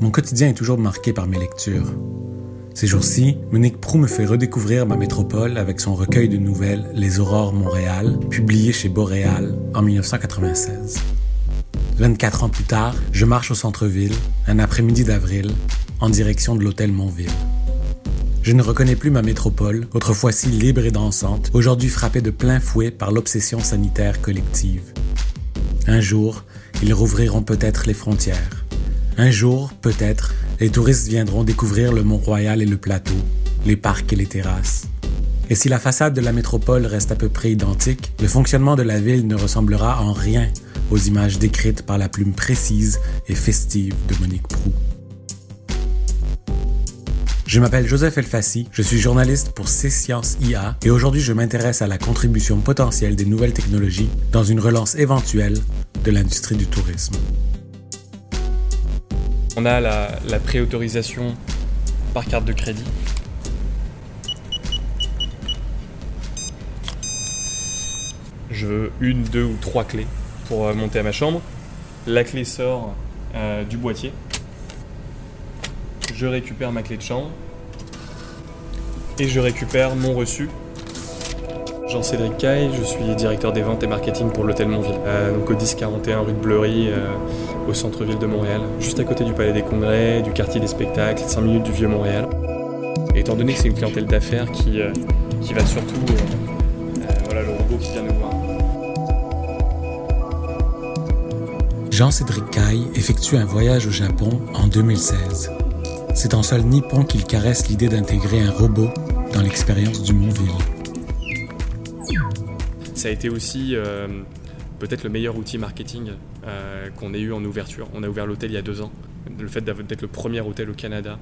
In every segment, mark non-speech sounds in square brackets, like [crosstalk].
Mon quotidien est toujours marqué par mes lectures. Ces jours-ci, Monique Prou me fait redécouvrir ma métropole avec son recueil de nouvelles Les Aurores Montréal, publié chez Boréal en 1996. 24 ans plus tard, je marche au centre-ville, un après-midi d'avril, en direction de l'hôtel Montville. Je ne reconnais plus ma métropole, autrefois si libre et dansante, aujourd'hui frappée de plein fouet par l'obsession sanitaire collective. Un jour, ils rouvriront peut-être les frontières. Un jour, peut-être, les touristes viendront découvrir le Mont-Royal et le plateau, les parcs et les terrasses. Et si la façade de la métropole reste à peu près identique, le fonctionnement de la ville ne ressemblera en rien aux images décrites par la plume précise et festive de Monique Prou. Je m'appelle Joseph Elfassi, je suis journaliste pour C Sciences IA et aujourd'hui je m'intéresse à la contribution potentielle des nouvelles technologies dans une relance éventuelle de l'industrie du tourisme. On a la, préautorisation par carte de crédit. Je veux une, deux ou trois clés pour euh, monter à ma chambre. La clé sort euh, du boîtier. Je récupère ma clé de chambre. Et je récupère mon reçu. Jean-Cédric Caille, je suis directeur des ventes et marketing pour l'hôtel Montville, euh, donc au 1041 rue de Bleury, au centre-ville de Montréal, juste à côté du Palais des Congrès, du quartier des spectacles, 5 minutes du Vieux-Montréal. Et étant donné que c'est une clientèle d'affaires qui, euh, qui va surtout. euh, euh, voilà le robot qui vient nous voir. Jean-Cédric Caille effectue un voyage au Japon en 2016. C'est en sol nippon qu'il caresse l'idée d'intégrer un robot dans l'expérience du Montville. Ça a été aussi euh, peut-être le meilleur outil marketing qu'on ait eu en ouverture. On a ouvert l'hôtel il y a deux ans. Le fait d'être le premier hôtel au Canada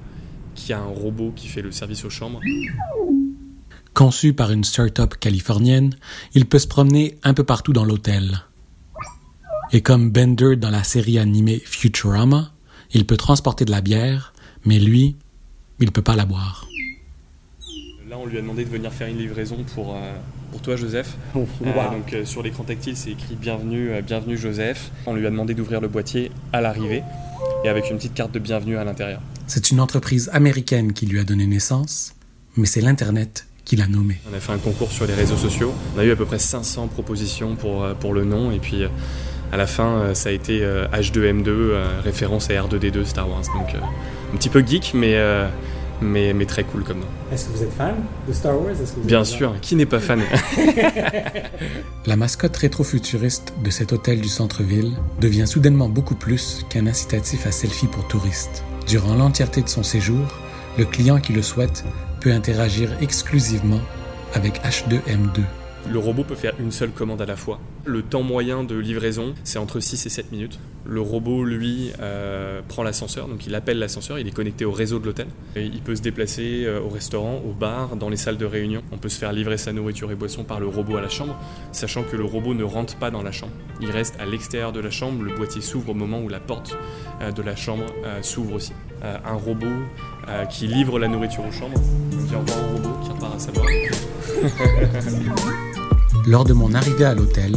qui a un robot qui fait le service aux chambres. Conçu par une start-up californienne, il peut se promener un peu partout dans l'hôtel. Et comme Bender dans la série animée Futurama, il peut transporter de la bière, mais lui, il peut pas la boire. Là, on lui a demandé de venir faire une livraison pour, euh, pour toi, Joseph. [laughs] Euh, donc, euh, sur l'écran tactile, c'est écrit Bienvenue, euh, bienvenue, Joseph. On lui a demandé d'ouvrir le boîtier à l'arrivée et avec une petite carte de bienvenue à l'intérieur. C'est une entreprise américaine qui lui a donné naissance, mais c'est l'Internet qui l'a nommé. On a fait un concours sur les réseaux sociaux. On a eu à peu près 500 propositions pour, pour le nom. Et puis, à la fin, ça a été euh, H2M2, euh, référence à R2D2 Star Wars. Donc, un petit peu geek, mais, mais, mais très cool comme nom. Est-ce que vous êtes fan de Star Wars? Est-ce que vous Bien sûr, qui n'est pas fan? [laughs] La mascotte rétrofuturiste de cet hôtel du centre-ville devient soudainement beaucoup plus qu'un incitatif à selfie pour touristes. Durant l'entièreté de son séjour, le client qui le souhaite peut interagir exclusivement avec H2M2. Le robot peut faire une seule commande à la fois. Le temps moyen de livraison, c'est entre 6 et 7 minutes. Le robot, lui, euh, prend l'ascenseur, donc il appelle l'ascenseur, il est connecté au réseau de l'hôtel. Il peut se déplacer euh, au restaurant, au bar, dans les salles de réunion. On peut se faire livrer sa nourriture et boisson par le robot à la chambre, sachant que le robot ne rentre pas dans la chambre. Il reste à l'extérieur de la chambre, le boîtier s'ouvre au moment où la porte euh, de la chambre s'ouvre aussi. Un robot qui livre la nourriture aux chambres, dit au robot qui repart à sa boîte. [laughs] Lors de mon arrivée à l'hôtel,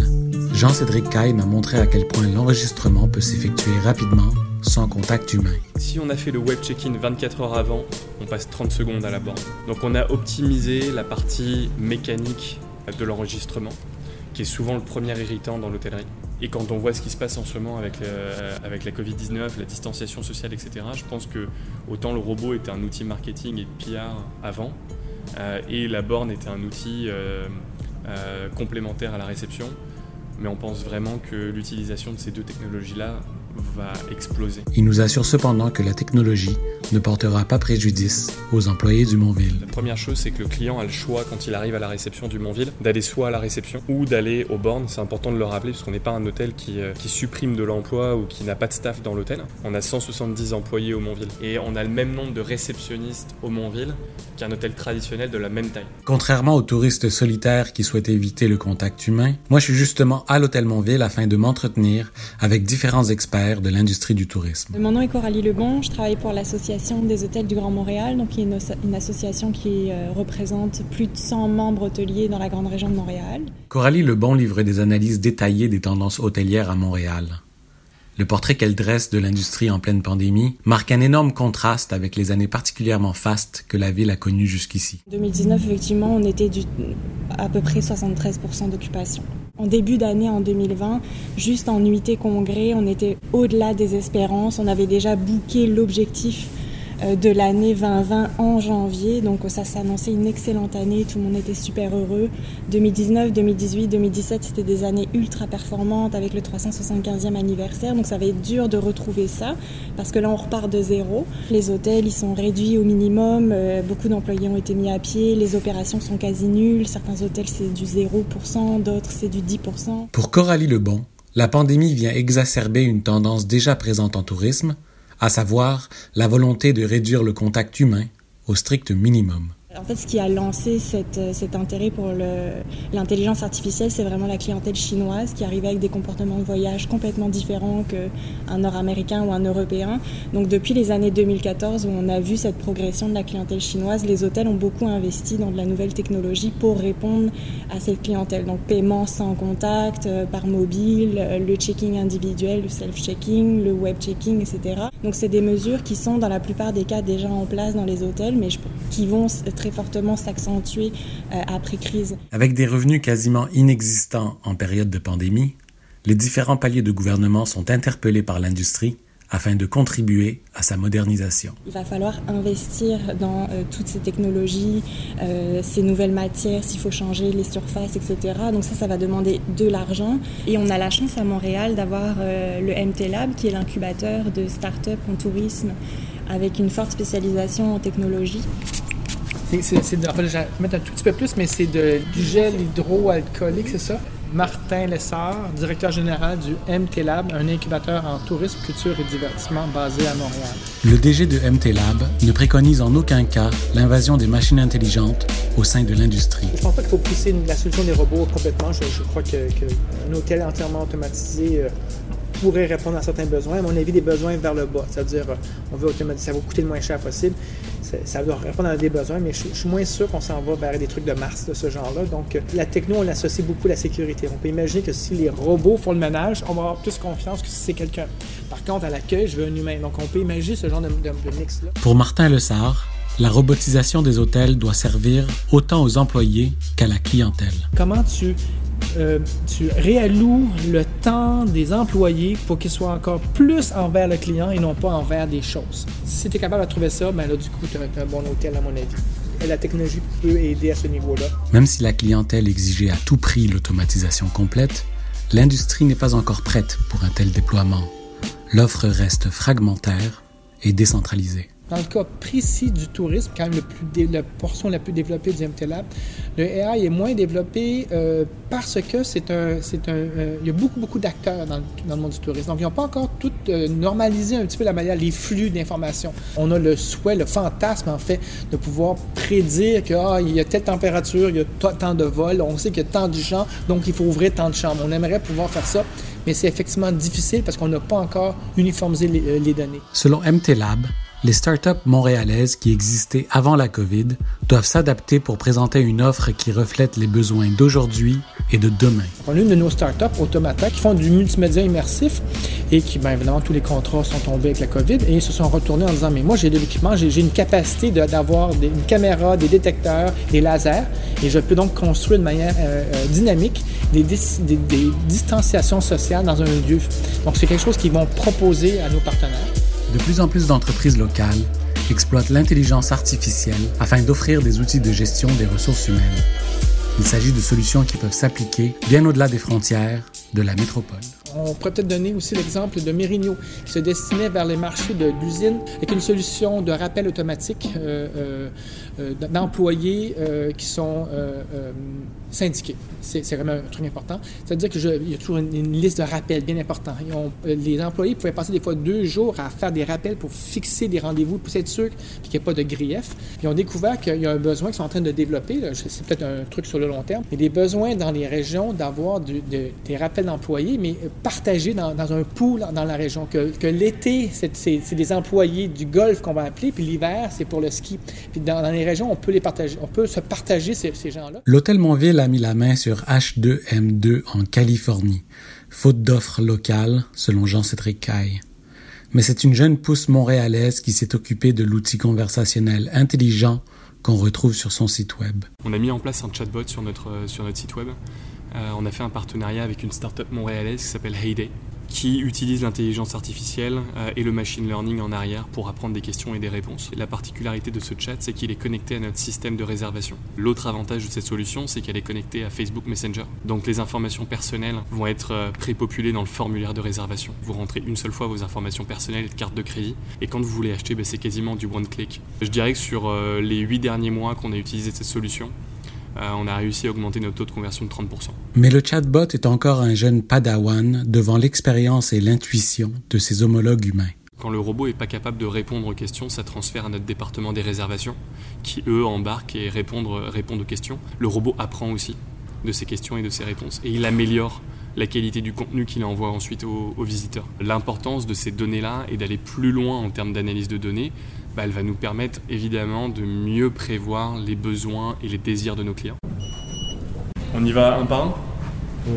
Jean-Cédric Caille m'a montré à quel point l'enregistrement peut s'effectuer rapidement, sans contact humain. Si on a fait le web check-in 24 heures avant, on passe 30 secondes à la borne. Donc on a optimisé la partie mécanique de l'enregistrement, qui est souvent le premier irritant dans l'hôtellerie. Et quand on voit ce qui se passe en ce moment avec, euh, avec la Covid-19, la distanciation sociale, etc., je pense que autant le robot était un outil marketing et PR avant, euh, et la borne était un outil euh, euh, complémentaire à la réception, mais on pense vraiment que l'utilisation de ces deux technologies-là va exploser. Il nous assure cependant que la technologie ne portera pas préjudice aux employés du Montville. La première chose, c'est que le client a le choix quand il arrive à la réception du Montville d'aller soit à la réception ou d'aller aux bornes. C'est important de le rappeler parce qu'on n'est pas un hôtel qui, euh, qui supprime de l'emploi ou qui n'a pas de staff dans l'hôtel. On a 170 employés au Montville et on a le même nombre de réceptionnistes au Montville qu'un hôtel traditionnel de la même taille. Contrairement aux touristes solitaires qui souhaitent éviter le contact humain, moi je suis justement à l'hôtel Montville afin de m'entretenir avec différents experts de l'industrie du tourisme. Mon nom est Coralie Lebon, je travaille pour l'Association des hôtels du Grand Montréal, donc qui est une, une association qui euh, représente plus de 100 membres hôteliers dans la grande région de Montréal. Coralie Lebon livre des analyses détaillées des tendances hôtelières à Montréal. Le portrait qu'elle dresse de l'industrie en pleine pandémie marque un énorme contraste avec les années particulièrement fastes que la ville a connues jusqu'ici. En 2019, effectivement, on était à peu près 73% d'occupation. En début d'année, en 2020, juste en nuitée congrès, on était au-delà des espérances. On avait déjà booké l'objectif de l'année 2020 en janvier. Donc ça s'annonçait une excellente année, tout le monde était super heureux. 2019, 2018, 2017, c'était des années ultra performantes avec le 375e anniversaire. Donc ça va être dur de retrouver ça parce que là on repart de zéro. Les hôtels, ils sont réduits au minimum, euh, beaucoup d'employés ont été mis à pied, les opérations sont quasi nulles. Certains hôtels c'est du 0%, d'autres c'est du 10%. Pour Coralie Lebon, la pandémie vient exacerber une tendance déjà présente en tourisme, à savoir la volonté de réduire le contact humain au strict minimum. En fait, ce qui a lancé euh, cet intérêt pour l'intelligence artificielle, c'est vraiment la clientèle chinoise qui arrivait avec des comportements de voyage complètement différents qu'un Nord-Américain ou un Européen. Donc depuis les années 2014 où on a vu cette progression de la clientèle chinoise, les hôtels ont beaucoup investi dans de la nouvelle technologie pour répondre à cette clientèle. Donc paiement sans contact, euh, par mobile, euh, le checking individuel, le self-checking, le web-checking, etc. Donc c'est des mesures qui sont dans la plupart des cas déjà en place dans les hôtels, mais qui vont très fortement s'accentuer euh, après crise. Avec des revenus quasiment inexistants en période de pandémie, les différents paliers de gouvernement sont interpellés par l'industrie afin de contribuer à sa modernisation. Il va falloir investir dans euh, toutes ces technologies, euh, ces nouvelles matières, s'il faut changer les surfaces, etc. Donc ça, ça va demander de l'argent. Et on a la chance à Montréal d'avoir le MT Lab, qui est l'incubateur de start-up en tourisme avec une forte spécialisation en technologie. C'est, de, je vais mettre un tout petit peu plus, mais c'est de, du gel hydroalcoolique, c'est ça? Martin Lessard, directeur général du MT Lab, un incubateur en tourisme, culture et divertissement basé à Montréal. Le DG de MT Lab ne préconise en aucun cas l'invasion des machines intelligentes au sein de l'industrie. Je ne pense pas qu'il faut pousser la solution des robots complètement. Je, crois qu'un que hôtel entièrement automatisé euh, pourrait répondre à certains besoins. À mon avis, des besoins vers le bas. C'est-à-dire, euh, on veut automatiser, ça va coûter le moins cher possible. Ça doit répondre à des besoins, mais je, suis moins sûr qu'on s'en va vers des trucs de Mars de ce genre-là. Donc, euh, la techno, on associe beaucoup à la sécurité. On peut imaginer que si les robots font le ménage, on va avoir plus confiance que si c'est quelqu'un. Par contre, à l'accueil, je veux un humain. Donc, on peut imaginer ce genre de, de mix-là. Pour Martin Lessard, la robotisation des hôtels doit servir autant aux employés qu'à la clientèle. Comment tu euh, tu réalloues le temps des employés pour qu'ils soient encore plus envers le client et non pas envers des choses. Si tu es capable de trouver ça, ben là, du coup, tu as un bon hôtel, à mon avis. Et la technologie peut aider à ce niveau-là. Même si la clientèle exigeait à tout prix l'automatisation complète, l'industrie n'est pas encore prête pour un tel déploiement. L'offre reste fragmentaire et décentralisée. Dans le cas précis du tourisme, quand même le plus la portion la plus développée du MTLab, le AI est moins développé euh, parce que c'est un, c'est un, euh, il y a beaucoup beaucoup d'acteurs dans, le monde du tourisme. Donc ils n'ont pas encore tout euh, normalisé un petit peu la manière, les flux d'informations. On a le souhait, le fantasme en fait, de pouvoir prédire qu'il ah, y a telle température, il y a tant de vols, on sait qu'il y a tant de gens, donc il faut ouvrir tant de chambres. On aimerait pouvoir faire ça mais c'est effectivement difficile parce qu'on n'a pas encore uniformisé les, les données. Selon MTLab, les startups montréalaises qui existaient avant la COVID doivent s'adapter pour présenter une offre qui reflète les besoins d'aujourd'hui et de demain. On a une de nos startups, Automata, qui font du multimédia immersif et qui, bien évidemment, tous les contrats sont tombés avec la COVID et ils se sont retournés en disant, mais moi, j'ai de l'équipement, j'ai une capacité d'avoir une caméra, des détecteurs, des lasers et je peux donc construire de manière euh, euh, dynamique des, des, des distanciations sociales dans un lieu. Donc, c'est quelque chose qu'ils vont proposer à nos partenaires de plus en plus d'entreprises locales exploitent l'intelligence artificielle afin d'offrir des outils de gestion des ressources humaines. Il s'agit de solutions qui peuvent s'appliquer bien au-delà des frontières de la métropole. On pourrait peut-être donner aussi l'exemple de Mérigno, qui se destinait vers les marchés de l'usine avec une solution de rappel automatique euh, euh, euh, d'employés qui sont syndiqués. C'est vraiment un truc important. C'est-à-dire qu'il y a toujours une, liste de rappels bien importants. les employés pouvaient passer des fois deux jours à faire des rappels pour fixer des rendez-vous, pour être sûr qu'il n'y ait pas de grief. Ils ont découvert qu'il y a un besoin qu'ils sont en train de développer. C'est peut-être un truc sur le long terme. A des besoins dans les régions d'avoir des rappels d'employés, mais partagés dans, un pool dans la région. Que, l'été, c'est des employés du golf qu'on va appeler, puis l'hiver, c'est pour le ski. Puis dans, les régions, on peut les partager, on peut se partager ces, ces gens-là. L'hôtel Montville a mis la main sur H2M2 en Californie, faute d'offres locales, selon Jean-Cédric Caille. Mais c'est une jeune pousse montréalaise qui s'est occupée de l'outil conversationnel intelligent qu'on retrouve sur son site web. On a mis en place un chatbot sur notre, sur notre site web. Euh, on a fait un partenariat avec une start-up montréalaise qui s'appelle Heyday qui utilise l'intelligence artificielle euh, et le machine learning en arrière pour apprendre des questions et des réponses. La particularité de ce chat, c'est qu'il est connecté à notre système de réservation. L'autre avantage de cette solution, c'est qu'elle est connectée à Facebook Messenger. Donc les informations personnelles vont être euh, prépopulées dans le formulaire de réservation. Vous rentrez une seule fois vos informations personnelles et de carte de crédit, et quand vous voulez acheter, ben, c'est quasiment du one click. Je dirais que sur les huit derniers mois qu'on a utilisé cette solution, on a réussi à augmenter notre taux de conversion de 30%. Mais le chatbot est encore un jeune padawan devant l'expérience et l'intuition de ses homologues humains. Quand le robot n'est pas capable de répondre aux questions, ça transfère à notre département des réservations, qui eux embarquent et répondent, répondent aux questions. Le robot apprend aussi de ces questions et de ces réponses, et il améliore la qualité du contenu qu'il envoie ensuite aux, visiteurs. L'importance de ces données-là est d'aller plus loin en termes d'analyse de données. Bah, elle va nous permettre évidemment de mieux prévoir les besoins et les désirs de nos clients. On y va un par un?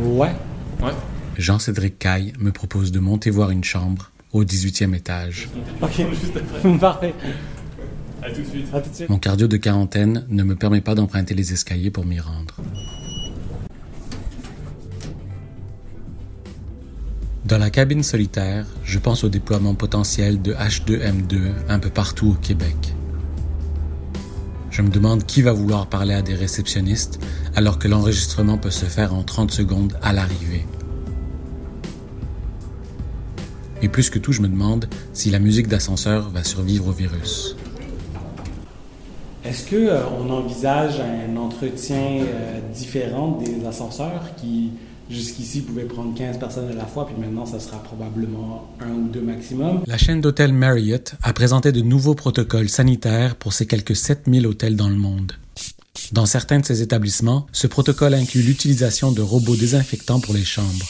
Ouais. Ouais. Jean-Cédric Caille me propose de monter voir une chambre au 18e étage. Ok, [laughs] parfait. À tout de suite. À tout de suite. Mon cardio de quarantaine ne me permet pas d'emprunter les escaliers pour m'y rendre. Dans la cabine solitaire, je pense au déploiement potentiel de H2M2 un peu partout au Québec. Je me demande qui va vouloir parler à des réceptionnistes alors que l'enregistrement peut se faire en 30 secondes à l'arrivée. Et plus que tout, je me demande si la musique d'ascenseur va survivre au virus. Est-ce qu'on on envisage un entretien euh, différent des ascenseurs qui jusqu'ici pouvaient prendre 15 personnes à la fois, puis maintenant ça sera probablement un ou deux maximum. La chaîne d'hôtels Marriott a présenté de nouveaux protocoles sanitaires pour ses quelques 7000 hôtels dans le monde. Dans certains de ces établissements, ce protocole inclut l'utilisation de robots désinfectants pour les chambres.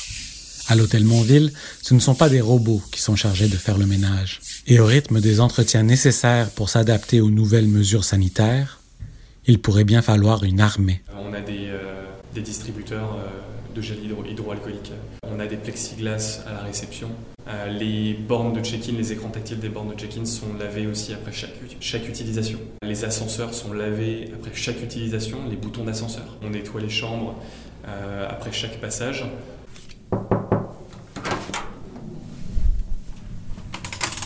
À l'hôtel Montville, ce ne sont pas des robots qui sont chargés de faire le ménage. Et au rythme des entretiens nécessaires pour s'adapter aux nouvelles mesures sanitaires, il pourrait bien falloir une armée. On a des, euh, des distributeurs euh, de gel hydroalcoolique. On a des plexiglas à la réception. Euh, les bornes de check-in, les écrans tactiles des bornes de check-in sont lavés aussi après chaque, chaque utilisation. Les ascenseurs sont lavés après chaque utilisation, les boutons d'ascenseur. On nettoie les chambres euh, après chaque passage.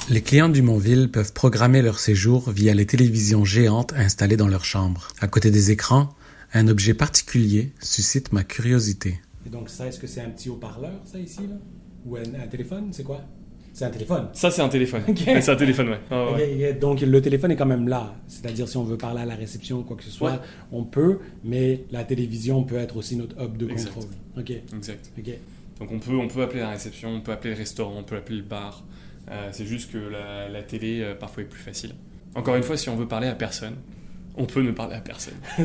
Les clients du Montville peuvent programmer leur séjour via les télévisions géantes installées dans leur chambre. À côté des écrans, un objet particulier suscite ma curiosité. Et donc ça, est-ce que c'est un petit haut-parleur, ça, ici, là? Ou un, téléphone, c'est quoi? C'est un téléphone. Ça, c'est un téléphone. [laughs] C'est un téléphone, ouais. donc le téléphone est quand même là. C'est-à-dire, si on veut parler à la réception ou quoi que ce soit, on peut, mais la télévision peut être aussi notre hub de contrôle. Ok. Exact. Donc on peut, on peut appeler la réception, on peut appeler le restaurant, on peut appeler le bar. Euh, c'est juste que la, télé, euh, parfois, est plus facile. Encore une fois, si on veut parler à personne, on peut ne parler à personne. [laughs]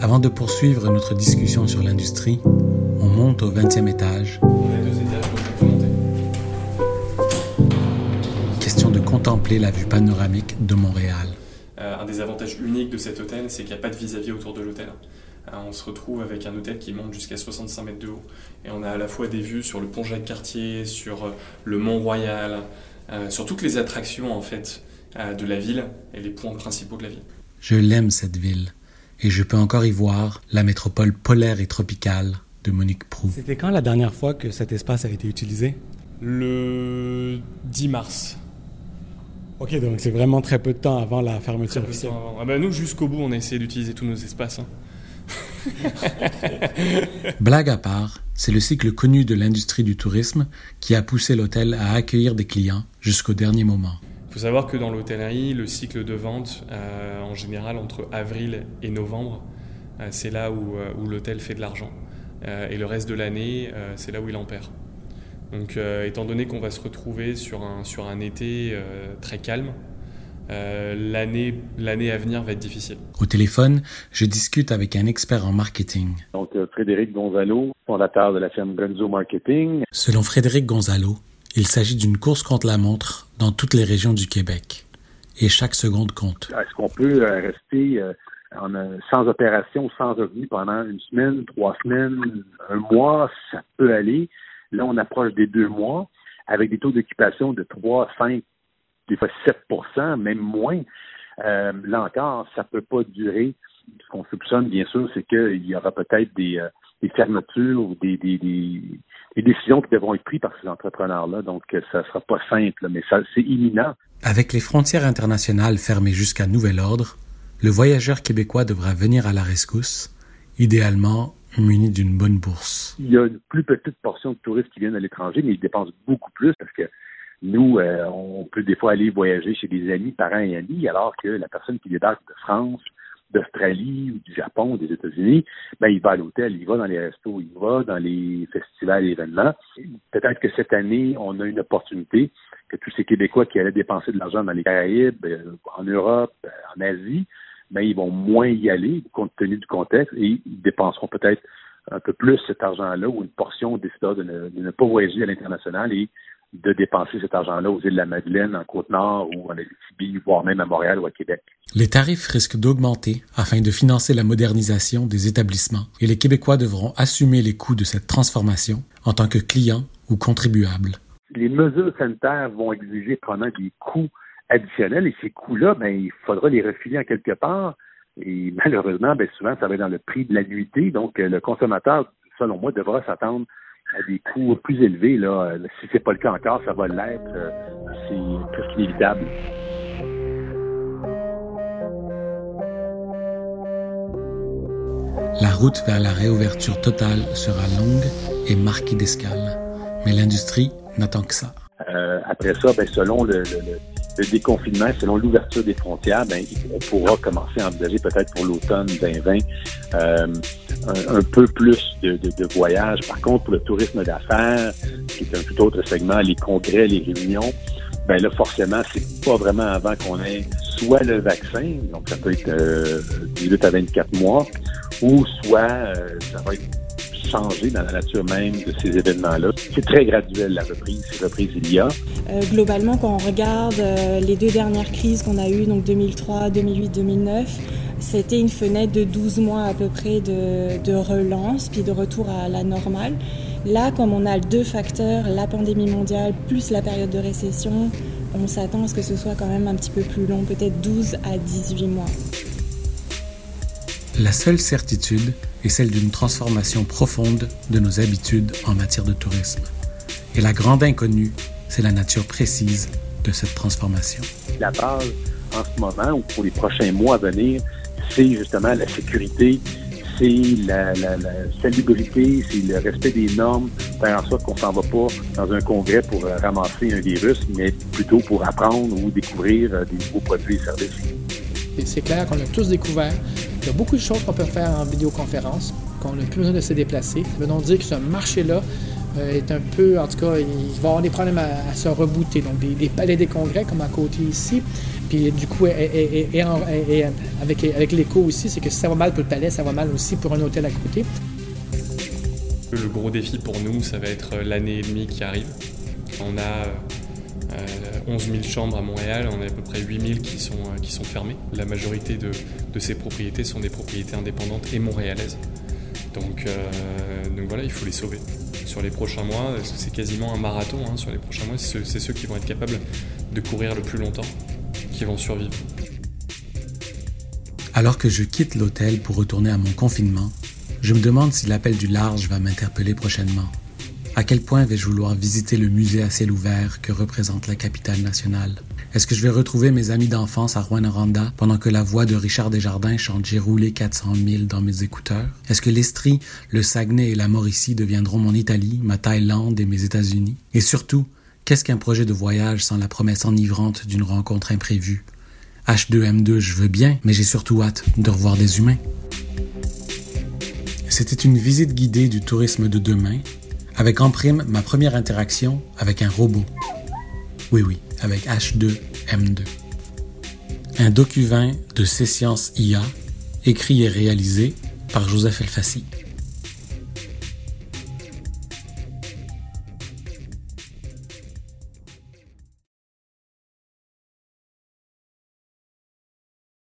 Avant de poursuivre notre discussion sur l'industrie, on monte au 20e étage. On a deux étages, donc on peut monter. Question de contempler la vue panoramique de Montréal. Euh, un des avantages uniques de cet hôtel, c'est qu'il n'y a pas de vis-à-vis autour de l'hôtel. Euh, on se retrouve avec un hôtel qui monte jusqu'à 65 mètres de haut. Et on a à la fois des vues sur le pont Jacques-Cartier, sur euh, le Mont Royal, sur toutes les attractions en fait de la ville et les points principaux de la ville. Je l'aime cette ville et je peux encore y voir la métropole polaire et tropicale de Monique Prou. C'était quand la dernière fois que cet espace a été utilisé? Le 10 mars. Ok, donc c'est vraiment très peu de temps avant la fermeture officielle. Ah bah nous, jusqu'au bout, on a essayé d'utiliser tous nos espaces. Hein. [laughs] Blague à part, c'est le cycle connu de l'industrie du tourisme qui a poussé l'hôtel à accueillir des clients jusqu'au dernier moment. Il faut savoir que dans l'hôtellerie, le cycle de vente, euh, en général entre avril et novembre, euh, c'est là où, euh, où l'hôtel fait de l'argent. et le reste de l'année, c'est là où il en perd. Donc, étant donné qu'on va se retrouver sur un, sur un été très calme, l'année, l'année à venir va être difficile. Au téléphone, je discute avec un expert en marketing. Donc, Frédéric Gonzalo, fondateur de la firme Gonzo Marketing. Selon Frédéric Gonzalo, il s'agit d'une course contre la montre dans toutes les régions du Québec. Et chaque seconde compte. Est-ce qu'on peut euh, rester euh, sans opération, sans revenu pendant une semaine, trois semaines, un mois, ça peut aller. Là, on approche des deux mois avec des taux d'occupation de 3, 5, des fois 7% même moins. Euh, là encore, ça ne peut pas durer. Ce qu'on soupçonne, bien sûr, c'est qu'il y aura peut-être des, euh, des fermetures ou des, des, des, décisions qui devront être prises par ces entrepreneurs-là. Donc, euh, ça ne sera pas simple, mais ça, c'est imminent. Avec les frontières internationales fermées jusqu'à nouvel ordre, le voyageur québécois devra venir à la rescousse, idéalement muni d'une bonne bourse. Il y a une plus petite portion de touristes qui viennent à l'étranger, mais ils dépensent beaucoup plus parce que nous, euh, on peut des fois aller voyager chez des amis, parents et amis, alors que la personne qui débarque de France, d'Australie ou du Japon, des États-Unis, ben, il va à l'hôtel, il va dans les restos, il va dans les festivals et événements. Peut-être que cette année, on a une opportunité que tous ces Québécois qui allaient dépenser de l'argent dans les Caraïbes, euh, en Europe, euh, en Asie, ben, ils vont moins y aller compte tenu du contexte et ils dépenseront peut-être un peu plus cet argent-là ou une portion décidera de ne, de ne pas voyager à l'international et de dépenser cet argent-là aux îles de la Madeleine, en Côte-Nord ou en Abitibi, voire même à Montréal ou à Québec. Les tarifs risquent d'augmenter afin de financer la modernisation des établissements et les Québécois devront assumer les coûts de cette transformation en tant que clients ou contribuables. Les mesures sanitaires vont exiger probablement des coûts additionnels et ces coûts-là, ben, il faudra les refiler en quelque part. Et malheureusement, ben, souvent, ça va être dans le prix de la nuitée. Donc, le consommateur, selon moi, devra s'attendre à des coûts plus élevés. Là. Si c'est pas le cas encore, ça va l'être. Euh, c'est presque inévitable. La route vers la réouverture totale sera longue et marquée d'escales. Mais l'industrie n'attend que ça. Euh, après ça, ben, selon le, le déconfinement, selon l'ouverture des frontières, ben, on pourra commencer à envisager peut-être pour l'automne 2020 euh, un, peu plus de, de, voyages. Par contre, pour le tourisme d'affaires, qui est un tout autre segment, les congrès, les réunions, ben là, forcément, c'est pas vraiment avant qu'on ait soit le vaccin, donc ça peut être euh, 18 à 24 mois, ou soit euh, ça va être changer dans la nature même de ces événements-là. C'est très graduel la reprise, ces reprises il y a. Euh, globalement, quand on regarde euh, les deux dernières crises qu'on a eues, donc 2003, 2008, 2009, c'était une fenêtre de 12 mois à peu près de, de relance, puis de retour à la normale. Là, comme on a deux facteurs, la pandémie mondiale plus la période de récession, on s'attend à ce que ce soit quand même un petit peu plus long, peut-être 12 à 18 mois. La seule certitude est celle d'une transformation profonde de nos habitudes en matière de tourisme. Et la grande inconnue, c'est la nature précise de cette transformation. La base en ce moment ou pour les prochains mois à venir, c'est justement la sécurité, c'est la, salubrité, c'est le respect des normes, faire en sorte qu'on s'en va pas dans un congrès pour ramasser un virus, mais plutôt pour apprendre ou découvrir euh, des nouveaux produits et services. C'est clair qu'on a tous découvert il y a beaucoup de choses qu'on peut faire en vidéoconférence, qu'on n'a plus besoin de se déplacer. Donc dire que ce marché-là euh, est un peu, en tout cas, il va avoir des problèmes à, se rebooter. Donc, des, palais des congrès, comme à côté ici. Puis, du coup, et, avec, avec l'écho aussi, c'est que si ça va mal pour le palais, ça va mal aussi pour un hôtel à côté. Le gros défi pour nous, ça va être l'année et demie qui arrive. On a 11 000 chambres à Montréal, on a à peu près 8 000 qui sont, euh, qui sont fermées. La majorité de, ces propriétés sont des propriétés indépendantes et montréalaises. Donc, euh, donc voilà, il faut les sauver. Sur les prochains mois, c'est quasiment un marathon. Hein. sur les prochains mois, c'est ceux qui vont être capables de courir le plus longtemps qui vont survivre. Alors que je quitte l'hôtel pour retourner à mon confinement, je me demande si l'appel du large va m'interpeller prochainement. À quel point vais-je vouloir visiter le musée à ciel ouvert que représente la capitale nationale? Est-ce que je vais retrouver mes amis d'enfance à Rwanda pendant que la voix de Richard Desjardins chante J'ai roulé 400 000 dans mes écouteurs? Est-ce que l'Estrie, le Saguenay et la Mauricie deviendront mon Italie, ma Thaïlande et mes États-Unis? Et surtout, qu'est-ce qu'un projet de voyage sans la promesse enivrante d'une rencontre imprévue? H2M2, je veux bien, mais j'ai surtout hâte de revoir des humains. C'était une visite guidée du tourisme de demain avec en prime ma première interaction avec un robot. Oui, oui, avec H2M2. Un docu de C-Science IA, écrit et réalisé par Joseph Elfassi.